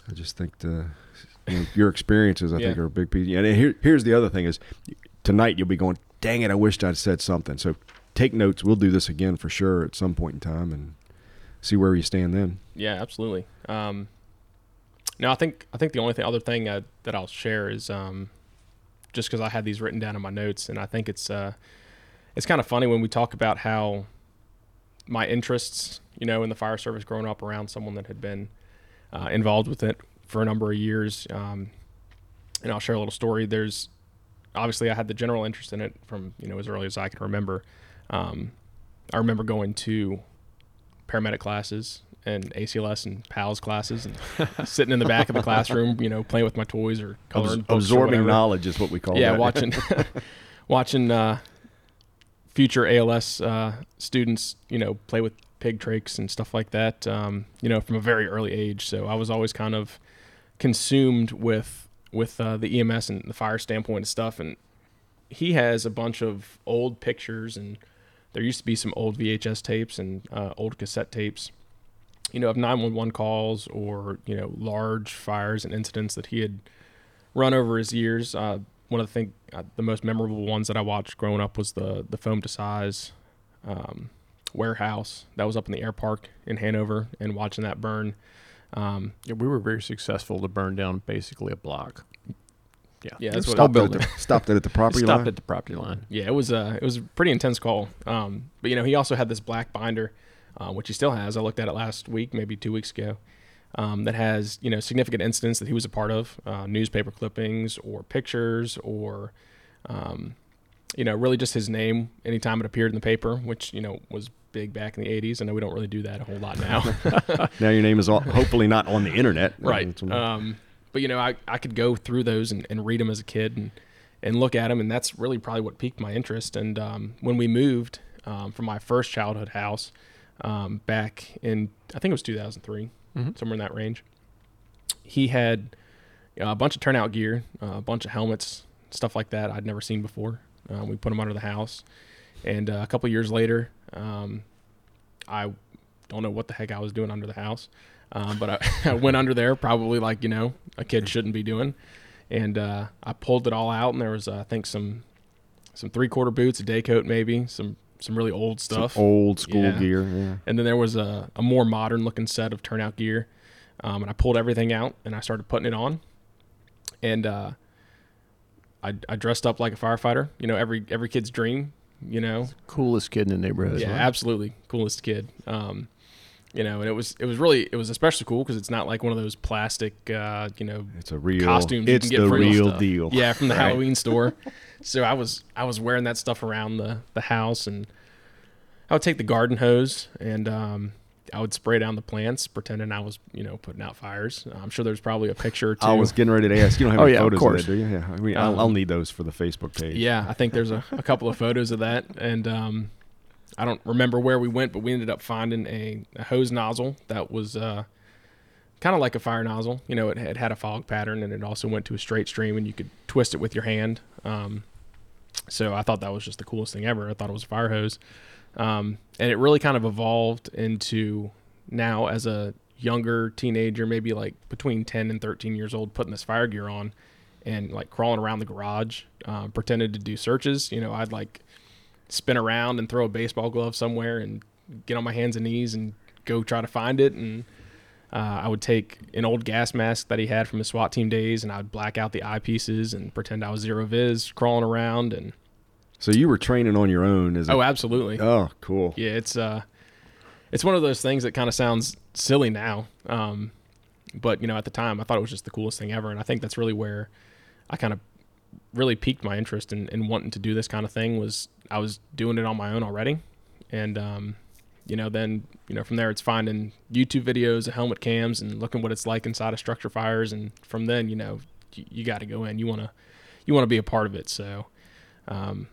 I just think the you know, your experiences, I think, are a big piece. And here, here's the other thing: is tonight you'll be going, "Dang it, I wished I'd said something." So take notes. We'll do this again for sure at some point in time, and see where you stand then. yeah, absolutely. Um, no, I think I think the only thing, other thing uh, that I'll share is um, just because I had these written down in my notes, and I think it's uh, it's kind of funny when we talk about how my interests, you know, in the fire service, growing up around someone that had been uh, involved with it for a number of years. Um, and I'll share a little story. There's obviously I had the general interest in it from you know as early as I can remember. Um, I remember going to paramedic classes and ACLS and PALS classes and sitting in the back of the classroom, you know, playing with my toys or coloring Abs- books or absorbing knowledge is what we call Yeah, that. watching watching uh, future ALS uh, students, you know, play with pig trachs and stuff like that. Um, you know, from a very early age. So I was always kind of consumed with with uh, the EMS and the fire standpoint and stuff. And he has a bunch of old pictures, and there used to be some old VHS tapes and uh, old cassette tapes. You know, of 911 calls or you know large fires and incidents that he had run over his years. Uh, one of the think uh, the most memorable ones that I watched growing up was the the foam to size um, warehouse that was up in the air park in Hanover, and watching that burn. Um, Yeah, we were very successful to burn down basically a block. Yeah, yeah, that's what Stopped, it the, stopped it at the property stopped line. at the property line. Yeah, it was a it was a pretty intense call. Um, but you know, he also had this black binder, uh, which he still has. I looked at it last week, maybe two weeks ago. Um, that has you know significant incidents that he was a part of, uh, newspaper clippings or pictures or, um, you know, really just his name anytime it appeared in the paper, which you know was big back in the '80s. I know we don't really do that a whole lot now. now your name is all, hopefully not on the internet. right. Um, but you know, I, I could go through those and, and read them as a kid and, and look at them, and that's really probably what piqued my interest. And um, when we moved um, from my first childhood house um, back in, I think it was 2003, Mhm. somewhere in that range, he had a bunch of turnout gear, uh, a bunch of helmets, stuff like that I'd never seen before. Um, we put them under the house, and uh, a couple years later, um, I don't know what the heck I was doing under the house. Um, but I, I went under there, probably like you know a kid shouldn't be doing, and uh, I pulled it all out, and there was uh, I think some some three quarter boots, a day coat, maybe some some really old some stuff, old school Yeah. gear. Yeah. and then there was a, a more modern looking set of turnout gear, um, and I pulled everything out and I started putting it on, and uh, I, I dressed up like a firefighter, you know every every kid's dream, you know, Coolest kid in the neighborhood. yeah, absolutely, coolest kid. Um, you know, and it was it was really it was especially cool because it's not like one of those plastic, uh, you know, It's a real Costumes you It's can get the real real stuff. deal. yeah, from the Right. Halloween store. So I was I was wearing that stuff around the the house, and I would take the garden hose and um, I would spray down the plants, pretending I was you know putting out fires. I'm sure there's probably a picture or two. I was getting ready to ask. You don't have Oh, any yeah, photos of, course. that, do you? Yeah. I mean, I'll, Um, I'll need those for the Facebook page. Yeah, I think there's a, a couple of photos of that, and um, I don't remember where we went, but we ended up finding a, a hose nozzle that was uh, kind of like a fire nozzle. You know, it had, had a fog pattern, and it also went to a straight stream, and you could twist it with your hand. Um, so I thought that was just the coolest thing ever. I thought it was a fire hose, um, and it really kind of evolved into now as a younger teenager, maybe like between 10 and 13 years old, putting this fire gear on and like crawling around the garage, uh, pretended to do searches. You know, I'd like spin around and throw a baseball glove somewhere and get on my hands and knees and go try to find it. And uh, I would take an old gas mask that he had from his SWAT team days and I would black out the eyepieces and pretend I was zero viz crawling around. And So you were training on your own as a. oh, absolutely. oh, cool. Yeah, it's uh, it's one of those things that kind of sounds silly now, um, but you know, at the time, I thought it was just the coolest thing ever, and I think that's really where I kind of really piqued my interest in, in wanting to do this kind of thing. Was I was doing it on my own already, and um, you know, then you know, from there, it's finding YouTube videos of helmet cams and looking what it's like inside of structure fires, and from then, you know, you, you got to go in. You want to you want to be a part of it. So. Um,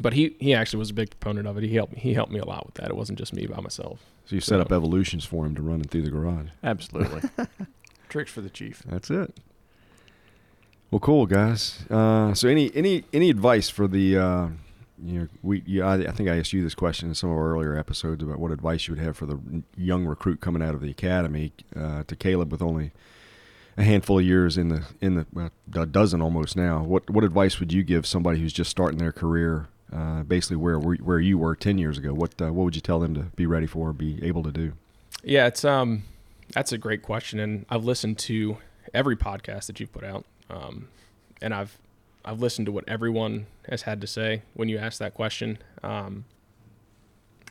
but he, he actually was a big proponent of it. He helped me. He helped me a lot with that. It wasn't just me by myself. So you set up evolutions for him to run it through the garage. Absolutely. Tricks for the chief. That's it. Well, cool guys. Uh, so any any any advice for the uh, you know we yeah I, I think I asked you this question in some of our earlier episodes about what advice you would have for the young recruit coming out of the academy uh, to Caleb with only a handful of years in the in the well, a dozen almost now. What what advice would you give somebody who's just starting their career? Uh, basically, where where you were ten years ago, what uh, what would you tell them to be ready for, be able to do? Yeah, it's um, that's a great question, and I've listened to every podcast that you've put out, um, and I've I've listened to what everyone has had to say when you ask that question. Um,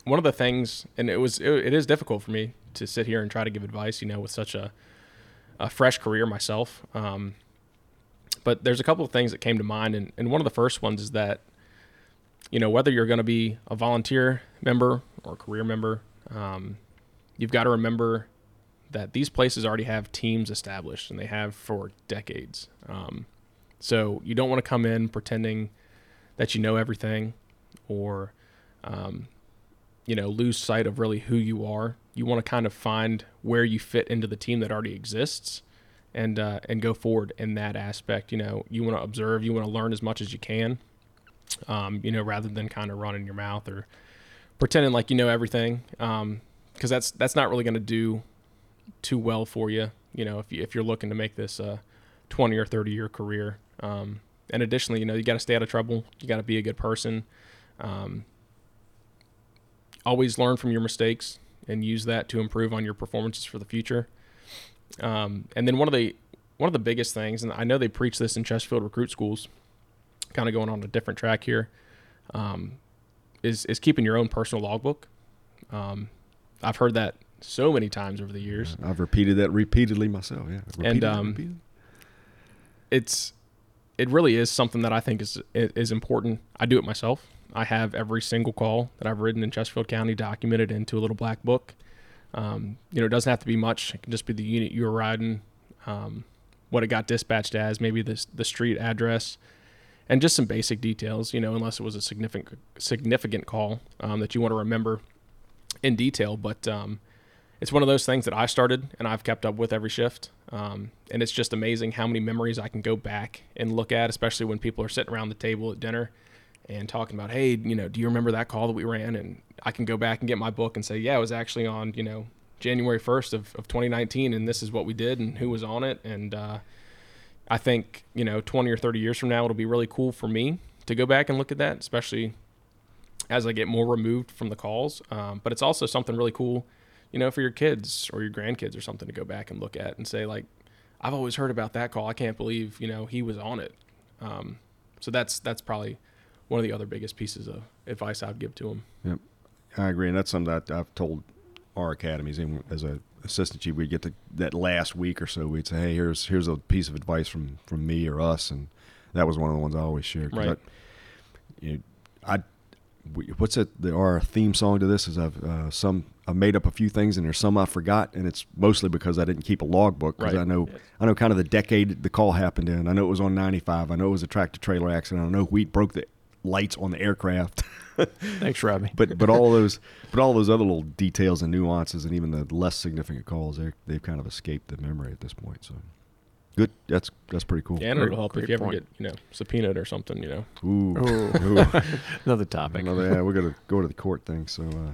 one of the things, and it was it, it is difficult for me to sit here and try to give advice, you know, with such a a fresh career myself. Um, But there's a couple of things that came to mind, and, and one of the first ones is that, you know, whether you're going to be a volunteer member or career member, um, you've got to remember that these places already have teams established, and they have for decades. Um, so you don't want to come in pretending that you know everything, or um, you know lose sight of really who you are. You want to kind of find where you fit into the team that already exists, and uh, and go forward in that aspect. You know, you want to observe, you want to learn as much as you can. Um, you know, rather than kind of running your mouth or pretending like you know everything, because um, that's that's not really going to do too well for you. You know, if you if you're looking to make this a 20 or 30 year career. Um, and additionally, you know, you got to stay out of trouble. You got to be a good person. Um, always learn from your mistakes and use that to improve on your performances for the future. Um, and then one of the one of the biggest things, and I know they preach this in Chesterfield recruit schools, kind of going on a different track here, um, is is keeping your own personal logbook. Um, I've heard that so many times over the years. I've repeated that repeatedly myself. Yeah, repeated, and um, it's it really is something that I think is is important. I do it myself. I have every single call that I've ridden in Chesterfield County documented into a little black book. Um, you know, it doesn't have to be much. It can just be the unit you were riding, um, what it got dispatched as, maybe the the street address, and just some basic details. You know, unless it was a significant significant call um, that you want to remember in detail. But um, it's one of those things that I started and I've kept up with every shift. Um, and it's just amazing how many memories I can go back and look at, especially when people are sitting around the table at dinner and talking about, hey, you know, do you remember that call that we ran? And I can go back and get my book and say, yeah, it was actually on, you know, January 1st of, of 2019, and this is what we did and who was on it. And uh, I think, you know, 20 or 30 years from now, it'll be really cool for me to go back and look at that, especially as I get more removed from the calls. Um, but it's also something really cool you know, for your kids or your grandkids or something to go back and look at and say like, I've always heard about that call. I can't believe you know he was on it. Um, so that's that's probably one of the other biggest pieces of advice I'd give to them. Yep, I agree, and that's something that I've told our academies. Even as a assistant chief, we'd get to that last week or so, we'd say, "Hey, here's here's a piece of advice from from me or us," and that was one of the ones I always shared. Right. I, you know, I what's it? The, our theme song to this is I've uh, some I made up a few things and there's some I forgot, and it's mostly because I didn't keep a logbook because right. I know I know kind of the decade the call happened in. I know it was on 95. I know it was a tractor trailer accident. I know Weet broke the lights on the aircraft. Thanks, Robbie. but but all those but all those other little details and nuances and even the less significant calls, they they've kind of escaped the memory at this point. So Good. That's that's pretty cool. Yeah, and it'll help if you ever point. get you know subpoenaed or something. You know. Ooh. Ooh. Another topic. Another, yeah, we're gonna go to the court thing. So, uh,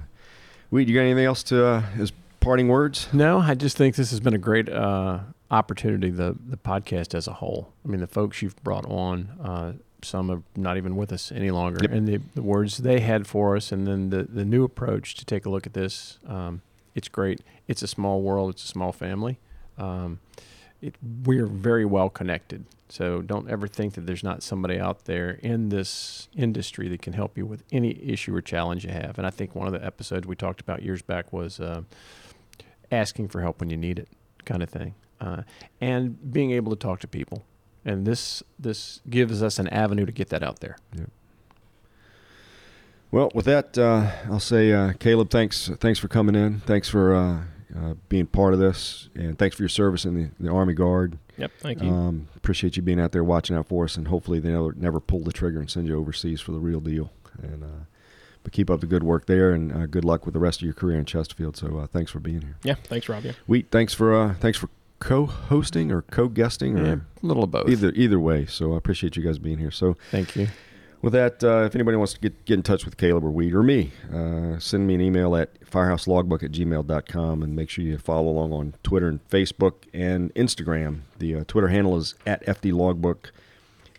Weet, you got anything else to uh, as parting words? No, I just think this has been a great uh, opportunity. The the podcast as a whole. I mean, the folks you've brought on. Uh, some are not even with us any longer, yep. and the, the words they had for us, and then the the new approach to take a look at this. Um, it's great. It's a small world. It's a small family. Um, it, we're very well connected. So don't ever think that there's not somebody out there in this industry that can help you with any issue or challenge you have. And I think one of the episodes we talked about years back was uh, asking for help when you need it, kind of thing, uh, and being able to talk to people. And this this gives us an avenue to get that out there. Yeah. Well, with that, uh, I'll say, uh, Caleb, thanks thanks for coming in. Thanks for uh, uh, being part of this, and thanks for your service in the, the Army Guard. Yep, thank you. Um, appreciate you being out there watching out for us, and hopefully they never, never pull the trigger and send you overseas for the real deal. And uh, but keep up the good work there, and uh, good luck with the rest of your career in Chesterfield. So uh, thanks for being here. Yeah, thanks, Rob. Yeah. Weet, thanks for uh, thanks for co-hosting or co-guesting or yeah, a little of both. Either either way. So I appreciate you guys being here. So thank you with that, uh, if anybody wants to get, get in touch with Caleb or Weet or me, uh, send me an email at firehouselogbook at gmail.com and make sure you follow along on Twitter and Facebook and Instagram. The uh, Twitter handle is at FDLogbook.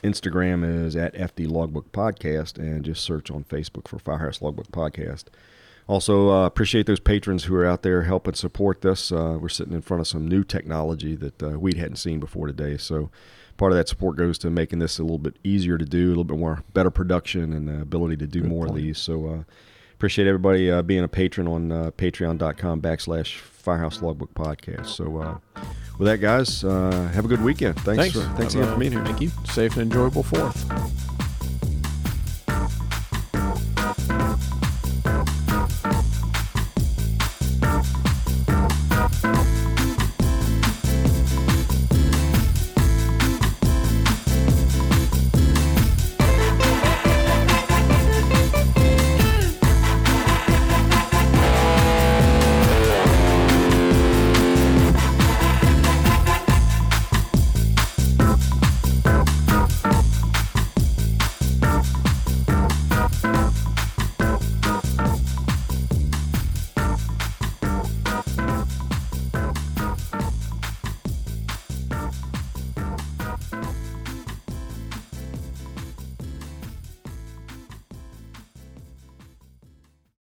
Instagram is at FD Logbook Podcast, and just search on Facebook for Firehouse Logbook Podcast. Also, uh, appreciate those patrons who are out there helping support this. Uh, we're sitting in front of some new technology that uh, we hadn't seen before today, so part of that support goes to making this a little bit easier to do, a little bit more better production and the ability to do Good more point. of these. So uh, appreciate everybody uh, being a patron on uh, patreon.com backslash firehouse logbook podcast. So uh, With that, guys, uh, have a good weekend. Thanks. Thanks. For, thanks again for being here. Thank you. Safe and enjoyable fourth.